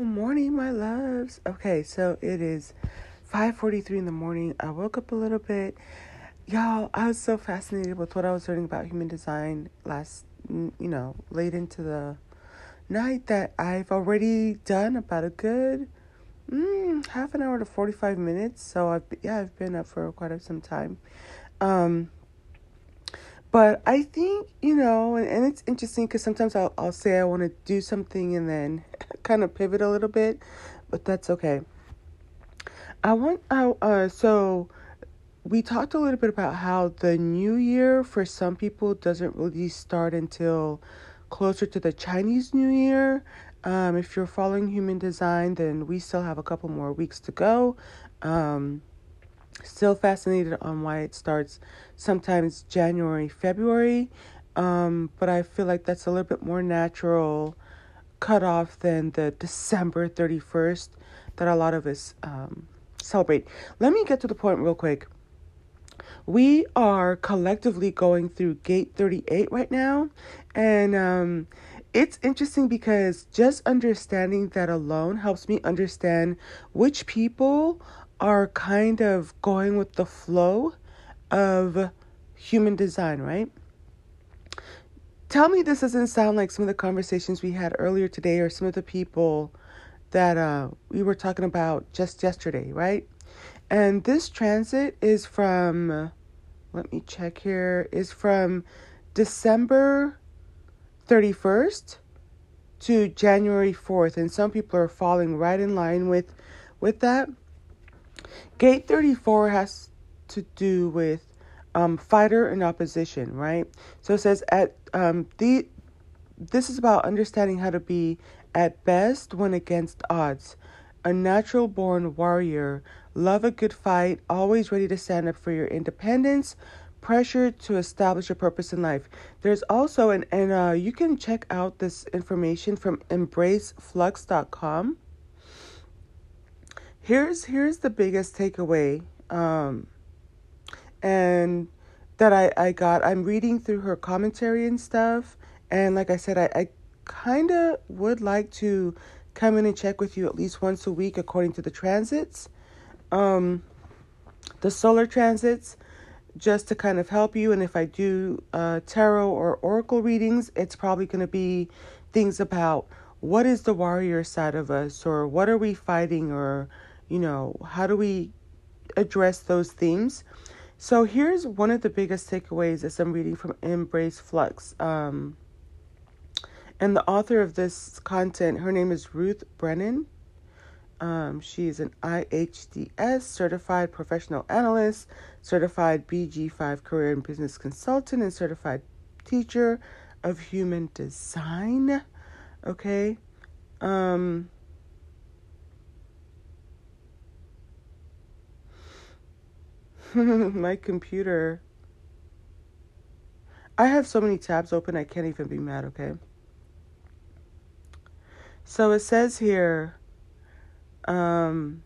Good morning, my loves. Okay, so it is 5:43 in the morning. I woke up a little bit. Y'all, I was so fascinated with what I was learning about human design last, you know, late into the night that I've already done about a good mm, half an hour to 45 minutes. So I've yeah, I've been up for quite some time. Um but I think, you know, and, and it's interesting because sometimes I'll, I'll say I want to do something and then kind of pivot a little bit, but that's okay. I want, uh, uh, so we talked a little bit about how the new year for some people doesn't really start until closer to the Chinese New Year. Um, if you're following human design, then we still have a couple more weeks to go. Um, Still fascinated on why it starts sometimes January, February, um, but I feel like that's a little bit more natural cutoff than the December 31st that a lot of us um, celebrate. Let me get to the point real quick. We are collectively going through gate 38 right now, and um, it's interesting because just understanding that alone helps me understand which people are kind of going with the flow of human design, right? Tell me this doesn't sound like some of the conversations we had earlier today or some of the people that uh, we were talking about just yesterday, right? And this transit is from, let me check here, is from December 31st to January 4th. And some people are falling right in line with, with that. Gate 34 has to do with um, fighter and opposition, right? So it says at um, the this is about understanding how to be at best when against odds. A natural born warrior, love a good fight, always ready to stand up for your independence, pressure to establish a purpose in life. There's also an and uh, you can check out this information from embraceflux.com here's here's the biggest takeaway um, and that I, I got. I'm reading through her commentary and stuff and like i said i, I kind of would like to come in and check with you at least once a week according to the transits um, the solar transits just to kind of help you. And if i do uh, tarot or oracle readings it's probably going to be things about what is the warrior side of us or what are we fighting or you know, how do we address those themes? So here's one of the biggest takeaways as I'm reading from Embrace Flux. Um, and the author of this content, her name is Ruth Brennan. Um, she is an IHDS certified professional analyst, certified BG5 career and business consultant, and certified teacher of human design. Okay. Um, my computer. I have so many tabs open, I can't even be mad, okay? So it says here, um,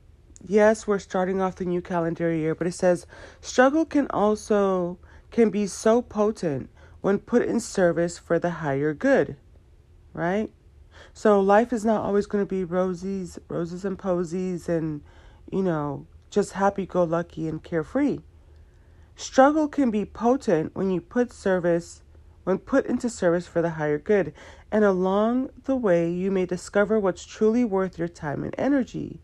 yes, we're starting off the new calendar year, but it says struggle can also can be so potent when put in service for the higher good, right? So life is not always going to be roses, roses and posies, and you know just happy go lucky and carefree. Struggle can be potent when you put service when put into service for the higher good, and along the way you may discover what's truly worth your time and energy,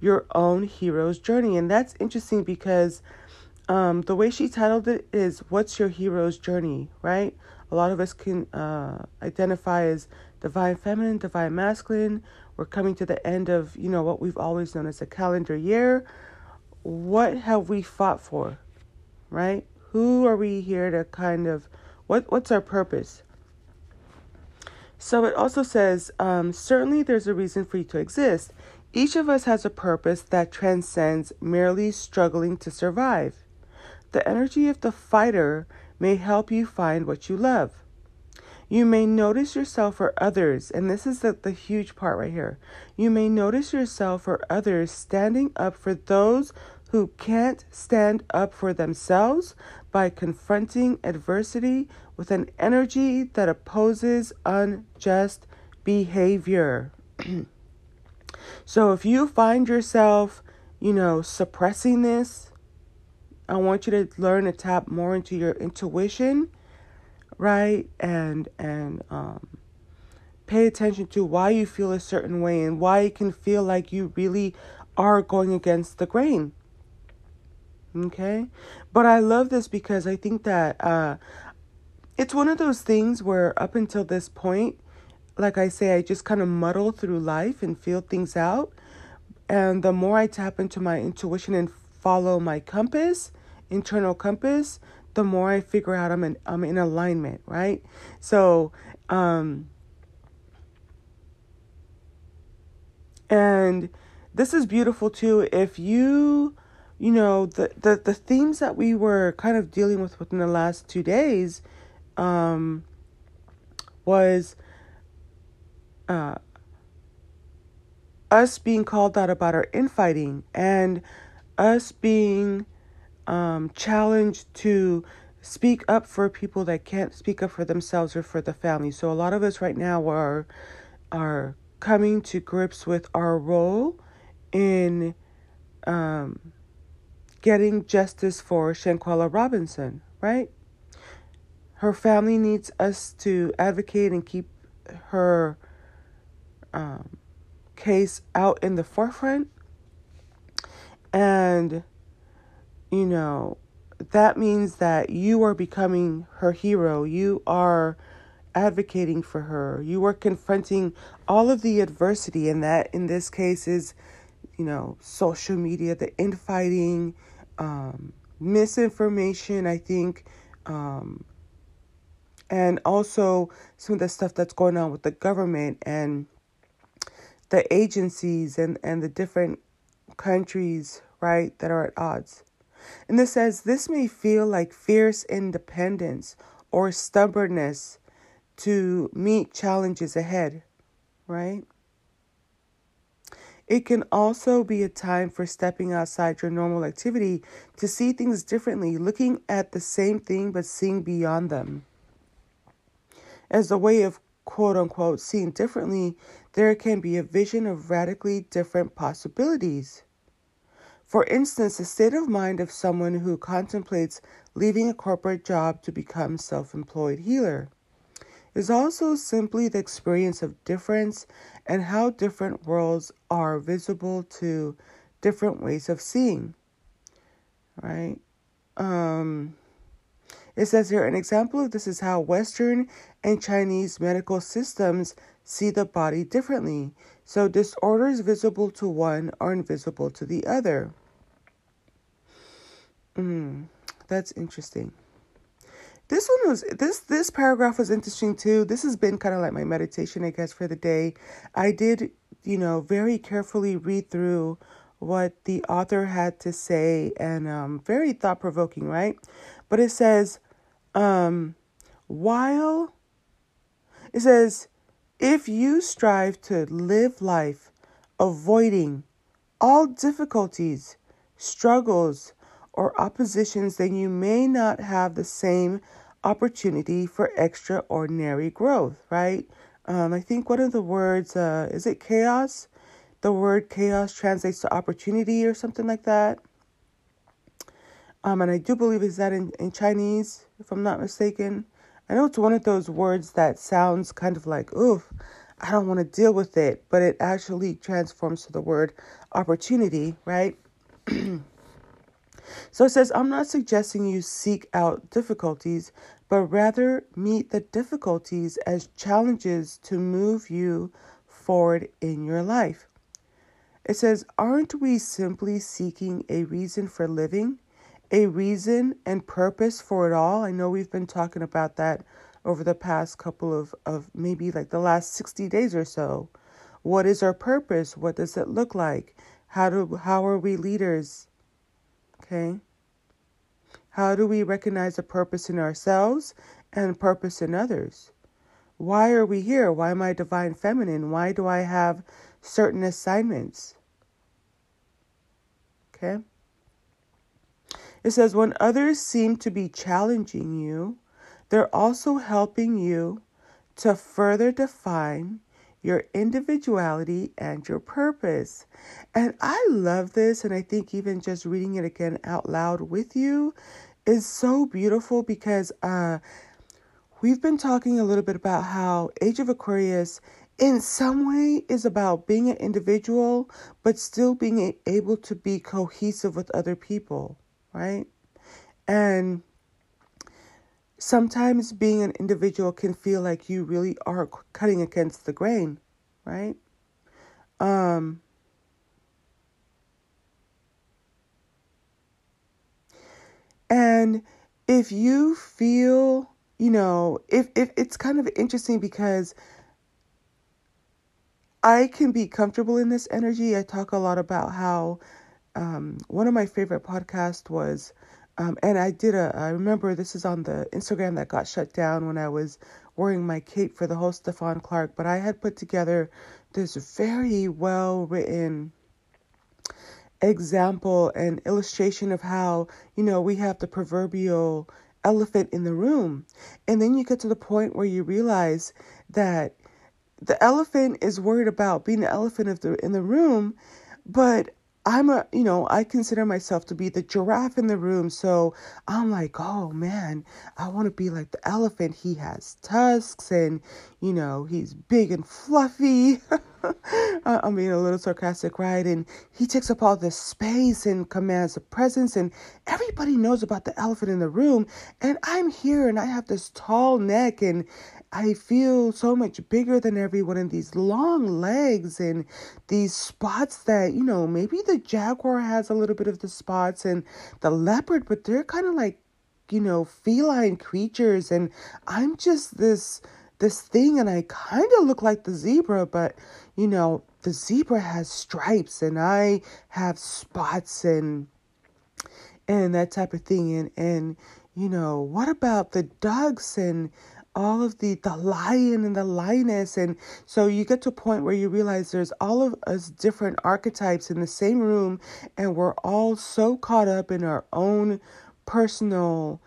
your own hero's journey. And that's interesting because um, the way she titled it is What's Your Hero's Journey, right? A lot of us can uh, identify as divine feminine, divine masculine. We're coming to the end of, you know, what we've always known as a calendar year what have we fought for? Right? Who are we here to kind of what what's our purpose? So it also says, um, certainly there's a reason for you to exist. Each of us has a purpose that transcends merely struggling to survive. The energy of the fighter may help you find what you love. You may notice yourself or others, and this is the, the huge part right here. You may notice yourself or others standing up for those who can't stand up for themselves by confronting adversity with an energy that opposes unjust behavior. So if you find yourself, you know, suppressing this, I want you to learn to tap more into your intuition, right? And and um pay attention to why you feel a certain way and why it can feel like you really are going against the grain. Okay? But I love this because I think that uh it's one of those things where up until this point, like I say, I just kind of muddle through life and feel things out. And the more I tap into my intuition and follow my compass, internal compass, the more I figure out I'm in I'm in alignment, right? So, um and this is beautiful too if you you know the the, the themes that we were kind of dealing with within the last two days um was uh us being called out about our infighting and us being um, challenged to speak up for people that can't speak up for themselves or for the family. So a lot of us right now are are coming to grips with our role in um, getting justice for Shanquella Robinson, right? Her family needs us to advocate and keep her um, case out in the forefront. And, you know, that means that you are becoming her hero. You are advocating for her. You are confronting all of the adversity, and that in this case is, you know, social media, the infighting, um, misinformation, I think, um, and also some of the stuff that's going on with the government and the agencies and, and the different countries, right, that are at odds. And this says this may feel like fierce independence or stubbornness to meet challenges ahead, right? It can also be a time for stepping outside your normal activity to see things differently, looking at the same thing but seeing beyond them. As a way of quote unquote seeing differently, there can be a vision of radically different possibilities. For instance, the state of mind of someone who contemplates leaving a corporate job to become self-employed healer is also simply the experience of difference and how different worlds are visible to different ways of seeing. Right? Um, it says here an example of this is how Western and Chinese medical systems see the body differently. So disorders visible to one are invisible to the other. Mm, that's interesting. This one was this this paragraph was interesting too. This has been kind of like my meditation, I guess, for the day. I did, you know, very carefully read through what the author had to say and um, very thought provoking, right? But it says, um, while it says, if you strive to live life avoiding all difficulties, struggles, or oppositions, then you may not have the same opportunity for extraordinary growth, right? Um, I think one of the words, uh, is it chaos? The word chaos translates to opportunity or something like that. Um, and I do believe is that in, in Chinese, if I'm not mistaken. I know it's one of those words that sounds kind of like, oof, I don't want to deal with it, but it actually transforms to the word opportunity, right? So it says, I'm not suggesting you seek out difficulties, but rather meet the difficulties as challenges to move you forward in your life. It says, Aren't we simply seeking a reason for living? A reason and purpose for it all? I know we've been talking about that over the past couple of, of maybe like the last 60 days or so. What is our purpose? What does it look like? How do how are we leaders? Okay. How do we recognize a purpose in ourselves and purpose in others? Why are we here? Why am I divine feminine? Why do I have certain assignments? Okay. It says, when others seem to be challenging you, they're also helping you to further define your individuality and your purpose. And I love this. And I think even just reading it again out loud with you is so beautiful because uh, we've been talking a little bit about how Age of Aquarius in some way is about being an individual, but still being able to be cohesive with other people, right? And sometimes being an individual can feel like you really are cutting against the grain, right? Um, and if you feel, you know, if, if it's kind of interesting because I can be comfortable in this energy. I talk a lot about how um, one of my favorite podcasts was, um, and I did a, I remember this is on the Instagram that got shut down when I was wearing my cape for the whole Stephon Clark, but I had put together this very well written example and illustration of how, you know, we have the proverbial elephant in the room. And then you get to the point where you realize that the elephant is worried about being the elephant of the in the room, but I'm a, you know, I consider myself to be the giraffe in the room. So I'm like, oh man, I want to be like the elephant. He has tusks and, you know, he's big and fluffy. I'm being a little sarcastic, right? And he takes up all this space and commands a presence, and everybody knows about the elephant in the room. And I'm here and I have this tall neck and I feel so much bigger than everyone in these long legs and these spots that, you know, maybe the jaguar has a little bit of the spots and the leopard, but they're kind of like, you know, feline creatures. And I'm just this this thing and I kind of look like the zebra, but you know, the zebra has stripes and I have spots and and that type of thing and and you know, what about the ducks and all of the the lion and the lioness? And so you get to a point where you realize there's all of us different archetypes in the same room and we're all so caught up in our own personal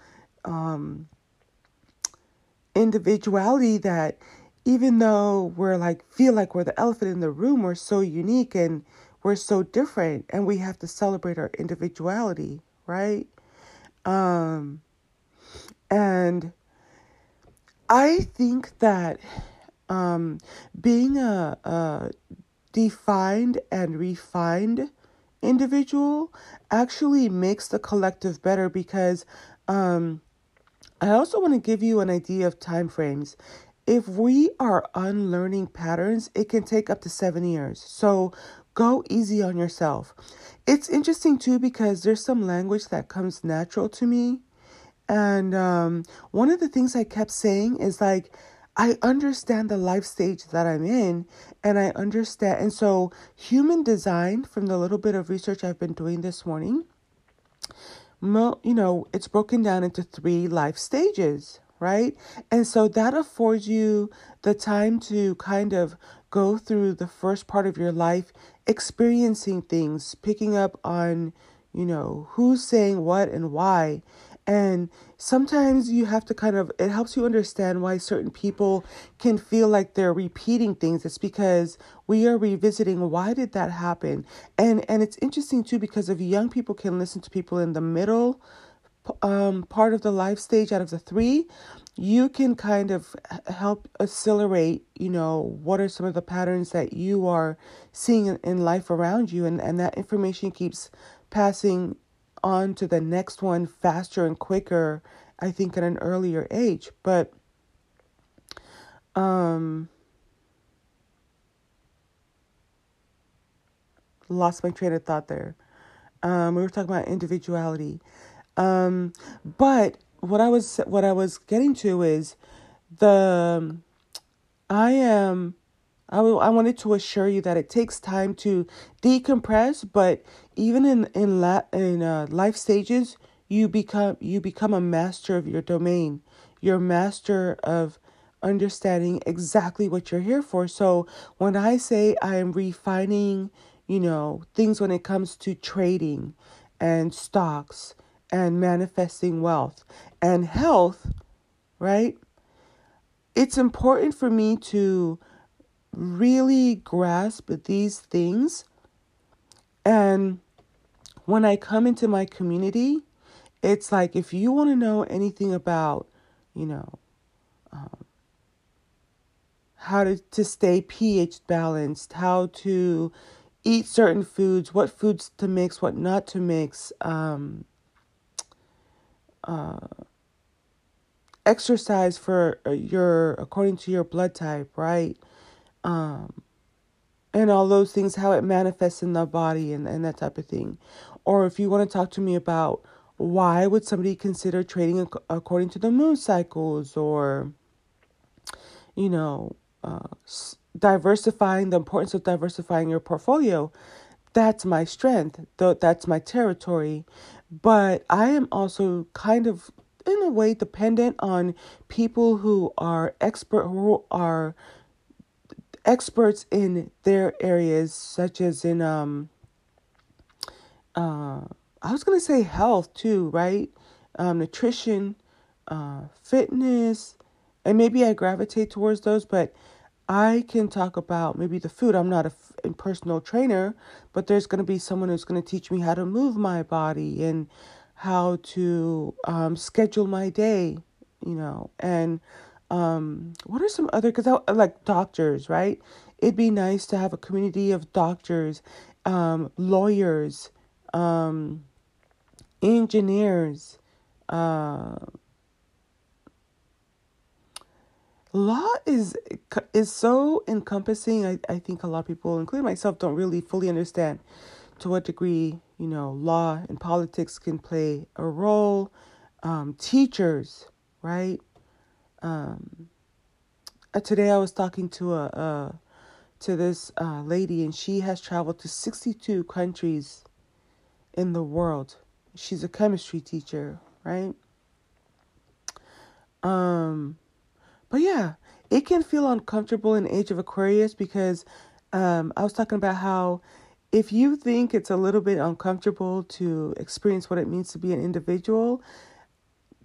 um individuality that even though we're like feel like we're the elephant in the room we're so unique and we're so different and we have to celebrate our individuality right? Um and I think that um, being a, a defined and refined individual actually makes the collective better because um, I also want to give you an idea of time frames. If we are unlearning patterns, it can take up to seven years. So go easy on yourself. It's interesting too because there's some language that comes natural to me and um, one of the things I kept saying is like, I understand the life stage that I'm in, and I understand. And so, human design, from the little bit of research I've been doing this morning, you know, it's broken down into three life stages, right? And so that affords you the time to kind of go through the first part of your life, experiencing things, picking up on, you know, who's saying what and why. And sometimes you have to kind of, it helps you understand why certain people can feel like they're repeating things. It's because we are revisiting why did that happen? And and it's interesting too because if young people can listen to people in the middle um, part of the life stage out of the three, you can kind of help accelerate, you know, what are some of the patterns that you are seeing in, life around you. And, and that information keeps passing on to the next one faster and quicker, I think, at an earlier age. But, um, lost my train of thought there. Um, we were talking about individuality. Um, but what I was what I was getting to is the I am I, w- I wanted to assure you that it takes time to decompress, but even in in la- in uh, life stages, you become you become a master of your domain. You're master of understanding exactly what you're here for. So when I say I am refining, you know, things when it comes to trading and stocks and manifesting wealth and health, right? It's important for me to really grasp these things. And when I come into my community, it's like if you want to know anything about, you know, um, how to, to stay pH balanced, how to eat certain foods, what foods to mix, what not to mix, um, uh, exercise for uh, your according to your blood type, right? Um, and all those things, how it manifests in the body and, and that type of thing. Or if you want to talk to me about why would somebody consider trading according to the moon cycles or, you know, uh, diversifying, the importance of diversifying your portfolio, that's my strength, though that's my territory. But I am also kind of in a way dependent on people who are expert who are experts in their areas such as in um uh I was going to say health too, right? Um nutrition, uh fitness, and maybe I gravitate towards those, but I can talk about maybe the food. I'm not a, a personal trainer, but there's going to be someone who's going to teach me how to move my body and how to um, schedule my day, you know, and um, what are some other, because like doctors, right? It'd be nice to have a community of doctors, um, lawyers, um, engineers, uh, law is is so encompassing I, I think a lot of people including myself don't really fully understand to what degree you know law and politics can play a role um, teachers right um, uh, today i was talking to a, a to this uh, lady and she has traveled to 62 countries in the world. She's a chemistry teacher right? Um but yeah it can feel uncomfortable in age of aquarius because um, i was talking about how if you think it's a little bit uncomfortable to experience what it means to be an individual,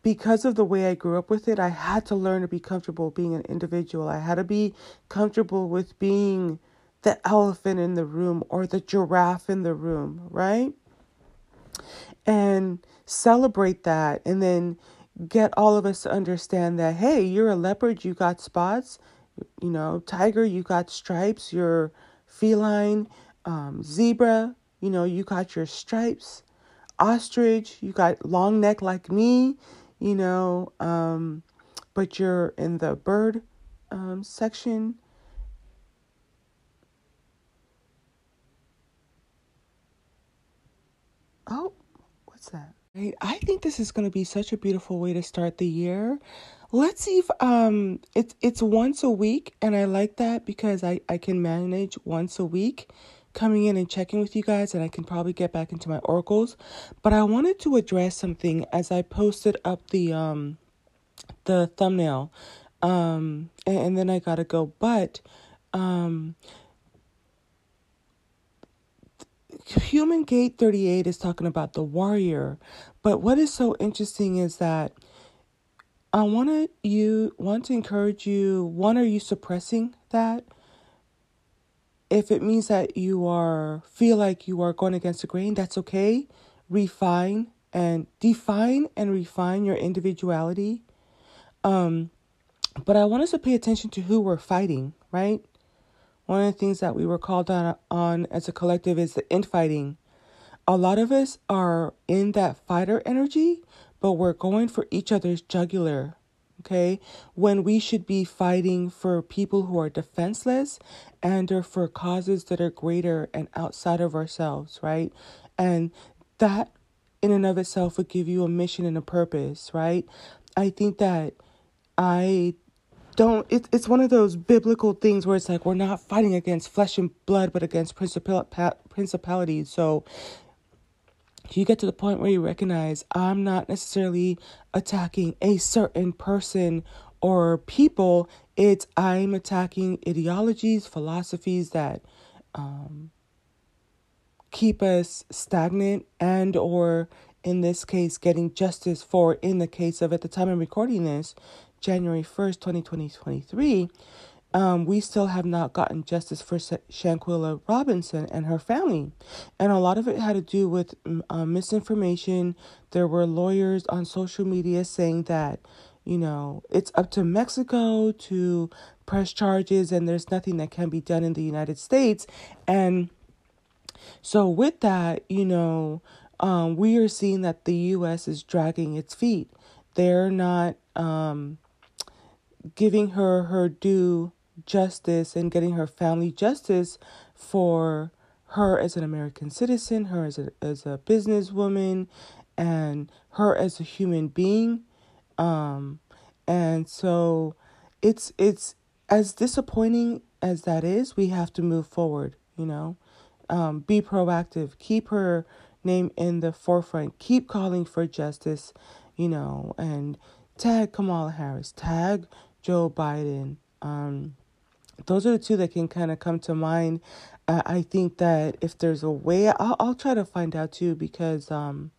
because of the way I grew up with it, I had to learn to be comfortable being an individual. I had to be comfortable with being the elephant in the room or the giraffe in the room, right? And celebrate that and then get all of us to understand that hey, you're a leopard, you got spots, you know, tiger, you got stripes, you're feline, um, zebra, you know, you got your stripes. Ostrich, you got long neck like me, you know, um, but you're in the bird um, section. Oh, what's that? I think this is going to be such a beautiful way to start the year. Let's see if um it's it's once a week and I like that because I I can manage once a week coming in and checking with you guys, and I can probably get back into my oracles. But I wanted to address something as I posted up the um the thumbnail, um, and, and then I gotta go. But um, Human Gate 38 is talking about the warrior. But what is so interesting is that I want you want to encourage you. One, are you suppressing that? If it means that you are feel like you are going against the grain, that's okay. Refine and define and refine your individuality. Um, but I want us to pay attention to who we're fighting, right? One of the things that we were called on, on as a collective is the infighting. A lot of us are in that fighter energy, but we're going for each other's jugular okay? When we should be fighting for people who are defenseless and or for causes that are greater and outside of ourselves, right? And that in and of itself would give you a mission and a purpose, right? I think that I don't it, it's one of those biblical things where it's like we're not fighting against flesh and blood but against principal, principalities so you get to the point where you recognize I'm not necessarily attacking a certain person or people. It's I'm attacking ideologies, philosophies that um, keep us stagnant and or in this case getting justice for in the case of at the time I'm recording this January 1st 2023 um, we still have not gotten justice for Shanquella Robinson and her family. And a lot of it had to do with uh, misinformation. There were lawyers on social media saying that, you know, it's up to Mexico to press charges and there's nothing that can be done in the United States. And so, with that, you know, um, we are seeing that the U.S. is dragging its feet. They're not um, giving her her due justice and getting her family justice for her as an American citizen, her as a as a businesswoman, and her as a human being. Um, and so it's it's as disappointing as that is, we have to move forward, you know. Um, be proactive, keep her name in the forefront, keep calling for justice, you know, and tag Kamala Harris, tag Joe Biden. Um, those are the two that can kind of come to mind. Uh, I think that if there's a way, I'll, I'll try to find out too because, um,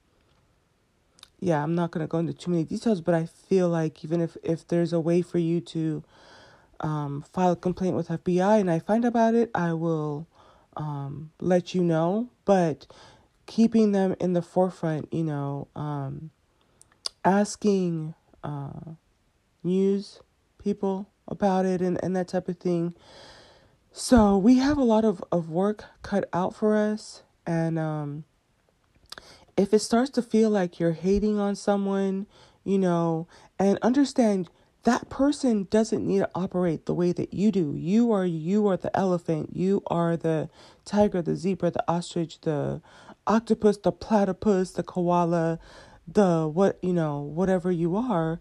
yeah, I'm not going to go into too many details, but I feel like even if, if there's a way for you to um, file a complaint with FBI and I find about it, I will um, let you know. But keeping them in the forefront, you know, um, asking uh, news people about it and, and that type of thing. So we have a lot of, of work cut out for us. And um, if it starts to feel like you're hating on someone, you know, and understand that person doesn't need to operate the way that you do. You are you are the elephant, you are the tiger, the zebra, the ostrich, the octopus, the platypus, the koala, the what, you know, whatever you are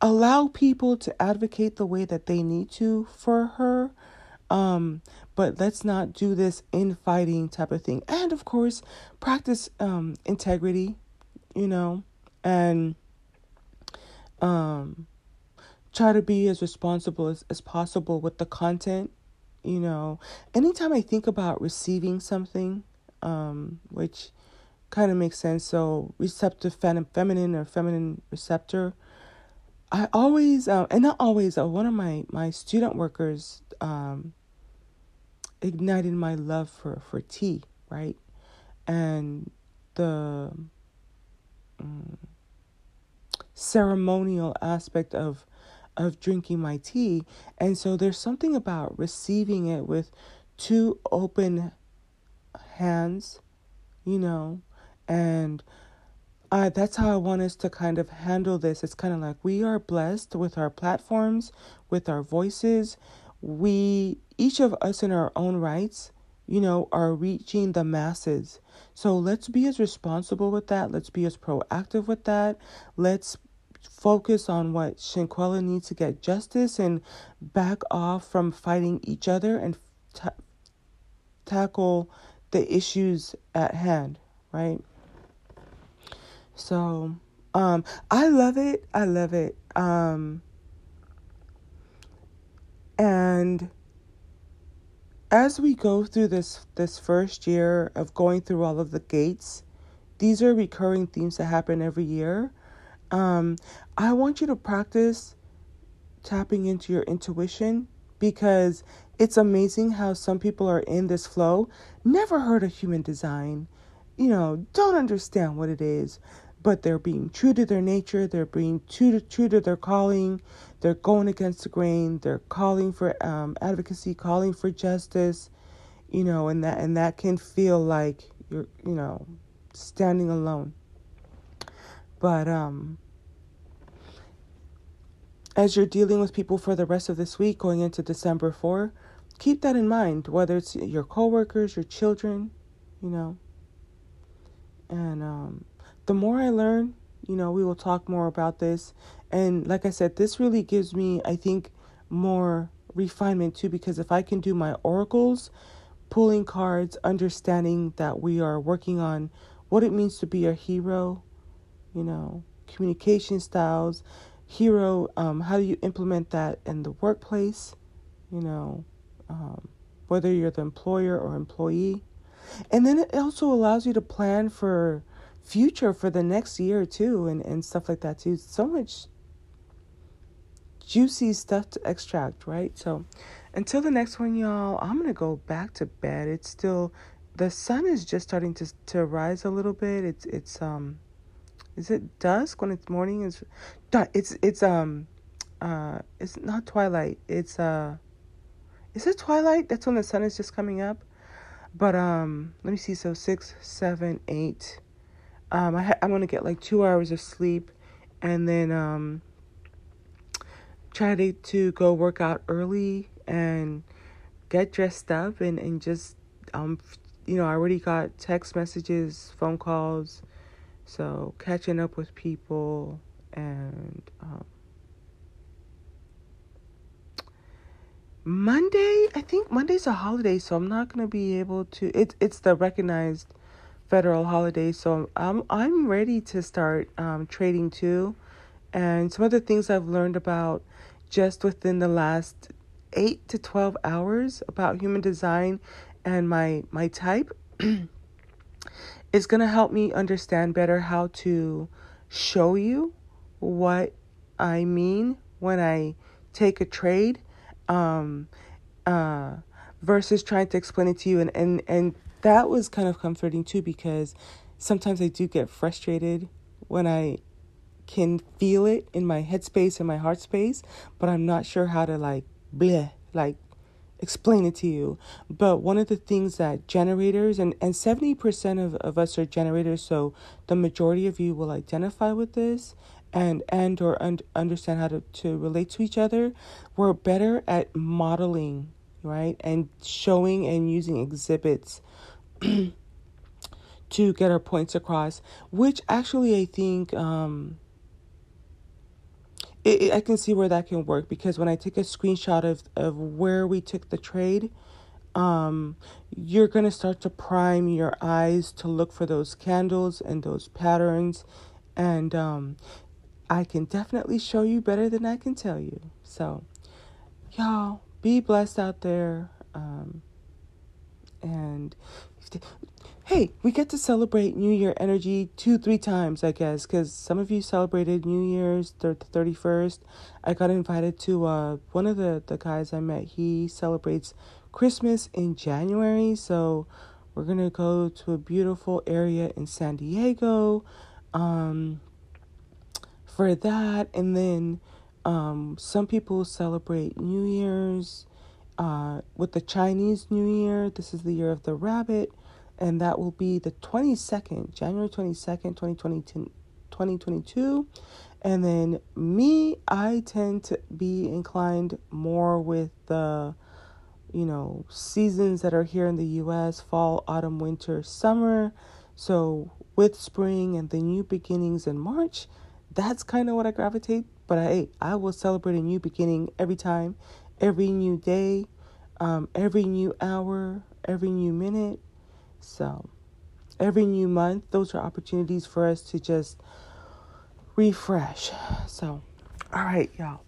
allow people to advocate the way that they need to for her um but let's not do this infighting type of thing. And of course practice um integrity you know and um try to be as responsible as, as possible with the content you know. Anytime i think about receiving something um which kind of makes sense so receptive fem- feminine or feminine receptor I always, uh, and not always, uh, one of my, my student workers um, ignited my love for, for tea, right? And the um, ceremonial aspect of of drinking my tea. And so there's something about receiving it with two open hands, you know, and uh, that's how I want us to kind of handle this. It's kind of like we are blessed with our platforms, with our voices. We, each of us in our own rights, you know, are reaching the masses. So let's be as responsible with that. Let's be as proactive with that. Let's focus on what Shanquella needs to get justice and back off from fighting each other and ta- tackle the issues at hand, right? So, um, I love it. I love it. Um, and as we go through this this first year of going through all of the gates, these are recurring themes that happen every year. Um, I want you to practice tapping into your intuition because it's amazing how some people are in this flow, never heard of human design, you know, don't understand what it is, but they're being true to their nature, they're being true to, true to their calling, they're going against the grain, they're calling for um, advocacy, calling for justice, you know, and that and that can feel like you're, you know, standing alone. But um as you're dealing with people for the rest of this week going into December 4, keep that in mind, whether it's your coworkers, your children, you know. And um the more I learn, you know, we will talk more about this. And like I said, this really gives me, I think, more refinement too, because if I can do my oracles, pulling cards, understanding that we are working on what it means to be a hero, you know, communication styles, hero, um, how do you implement that in the workplace, you know, um, whether you're the employer or employee. And then it also allows you to plan for future for the next year too and, and stuff like that too. So much juicy stuff to extract, right? So until the next one, y'all, I'm to go back to bed. It's still the sun is just starting to to rise a little bit. It's it's um is it dusk when it's morning? Is it's it's um uh it's not twilight. It's uh is it twilight? That's when the sun is just coming up. But um let me see. So six, seven, eight. Um I ha- I'm gonna get like two hours of sleep, and then um try to to go work out early and get dressed up and and just um you know, I already got text messages, phone calls, so catching up with people and um, Monday, I think Monday's a holiday, so I'm not gonna be able to. It's it's the recognized federal holidays. so I'm I'm ready to start um, trading too, and some of the things I've learned about just within the last eight to twelve hours about human design and my my type is to help me understand better how to show you what I mean when I take a trade um, uh, versus trying to explain it to you and, and and that was kind of comforting too because sometimes I do get frustrated when I can feel it in my headspace and my heart space, but I'm not sure how to like bleh, like explain it to you. But one of the things that generators and, and 70% of, of us are generators, so the majority of you will identify with this and and or un- understand how to, to relate to each other. We're better at modeling, right? And showing and using exhibits to get our points across, which actually I think um it, it, I can see where that can work because when I take a screenshot of, of where we took the trade, um, you're going to start to prime your eyes to look for those candles and those patterns. And um, I can definitely show you better than I can tell you. So, y'all, be blessed out there. Um, and hey, we get to celebrate New Year energy two, three times, I guess, because some of you celebrated New Year's the 31st. I got invited to uh, one of the, the guys I met. He celebrates Christmas in January. So we're going to go to a beautiful area in San Diego um, for that. And then um, some people celebrate New Year's uh, with the Chinese New Year. This is the year of the rabbit and that will be the 22nd, January 22nd, 2022. 2022. And then me, I tend to be inclined more with the, you know, seasons that are here in the US fall, autumn, winter, summer. So with spring and the new beginnings in March, that's kind of what I gravitate. But I, I will celebrate a new beginning every time, every new day, um, every new hour, every new minute, so, every new month, those are opportunities for us to just refresh. So, all right, y'all.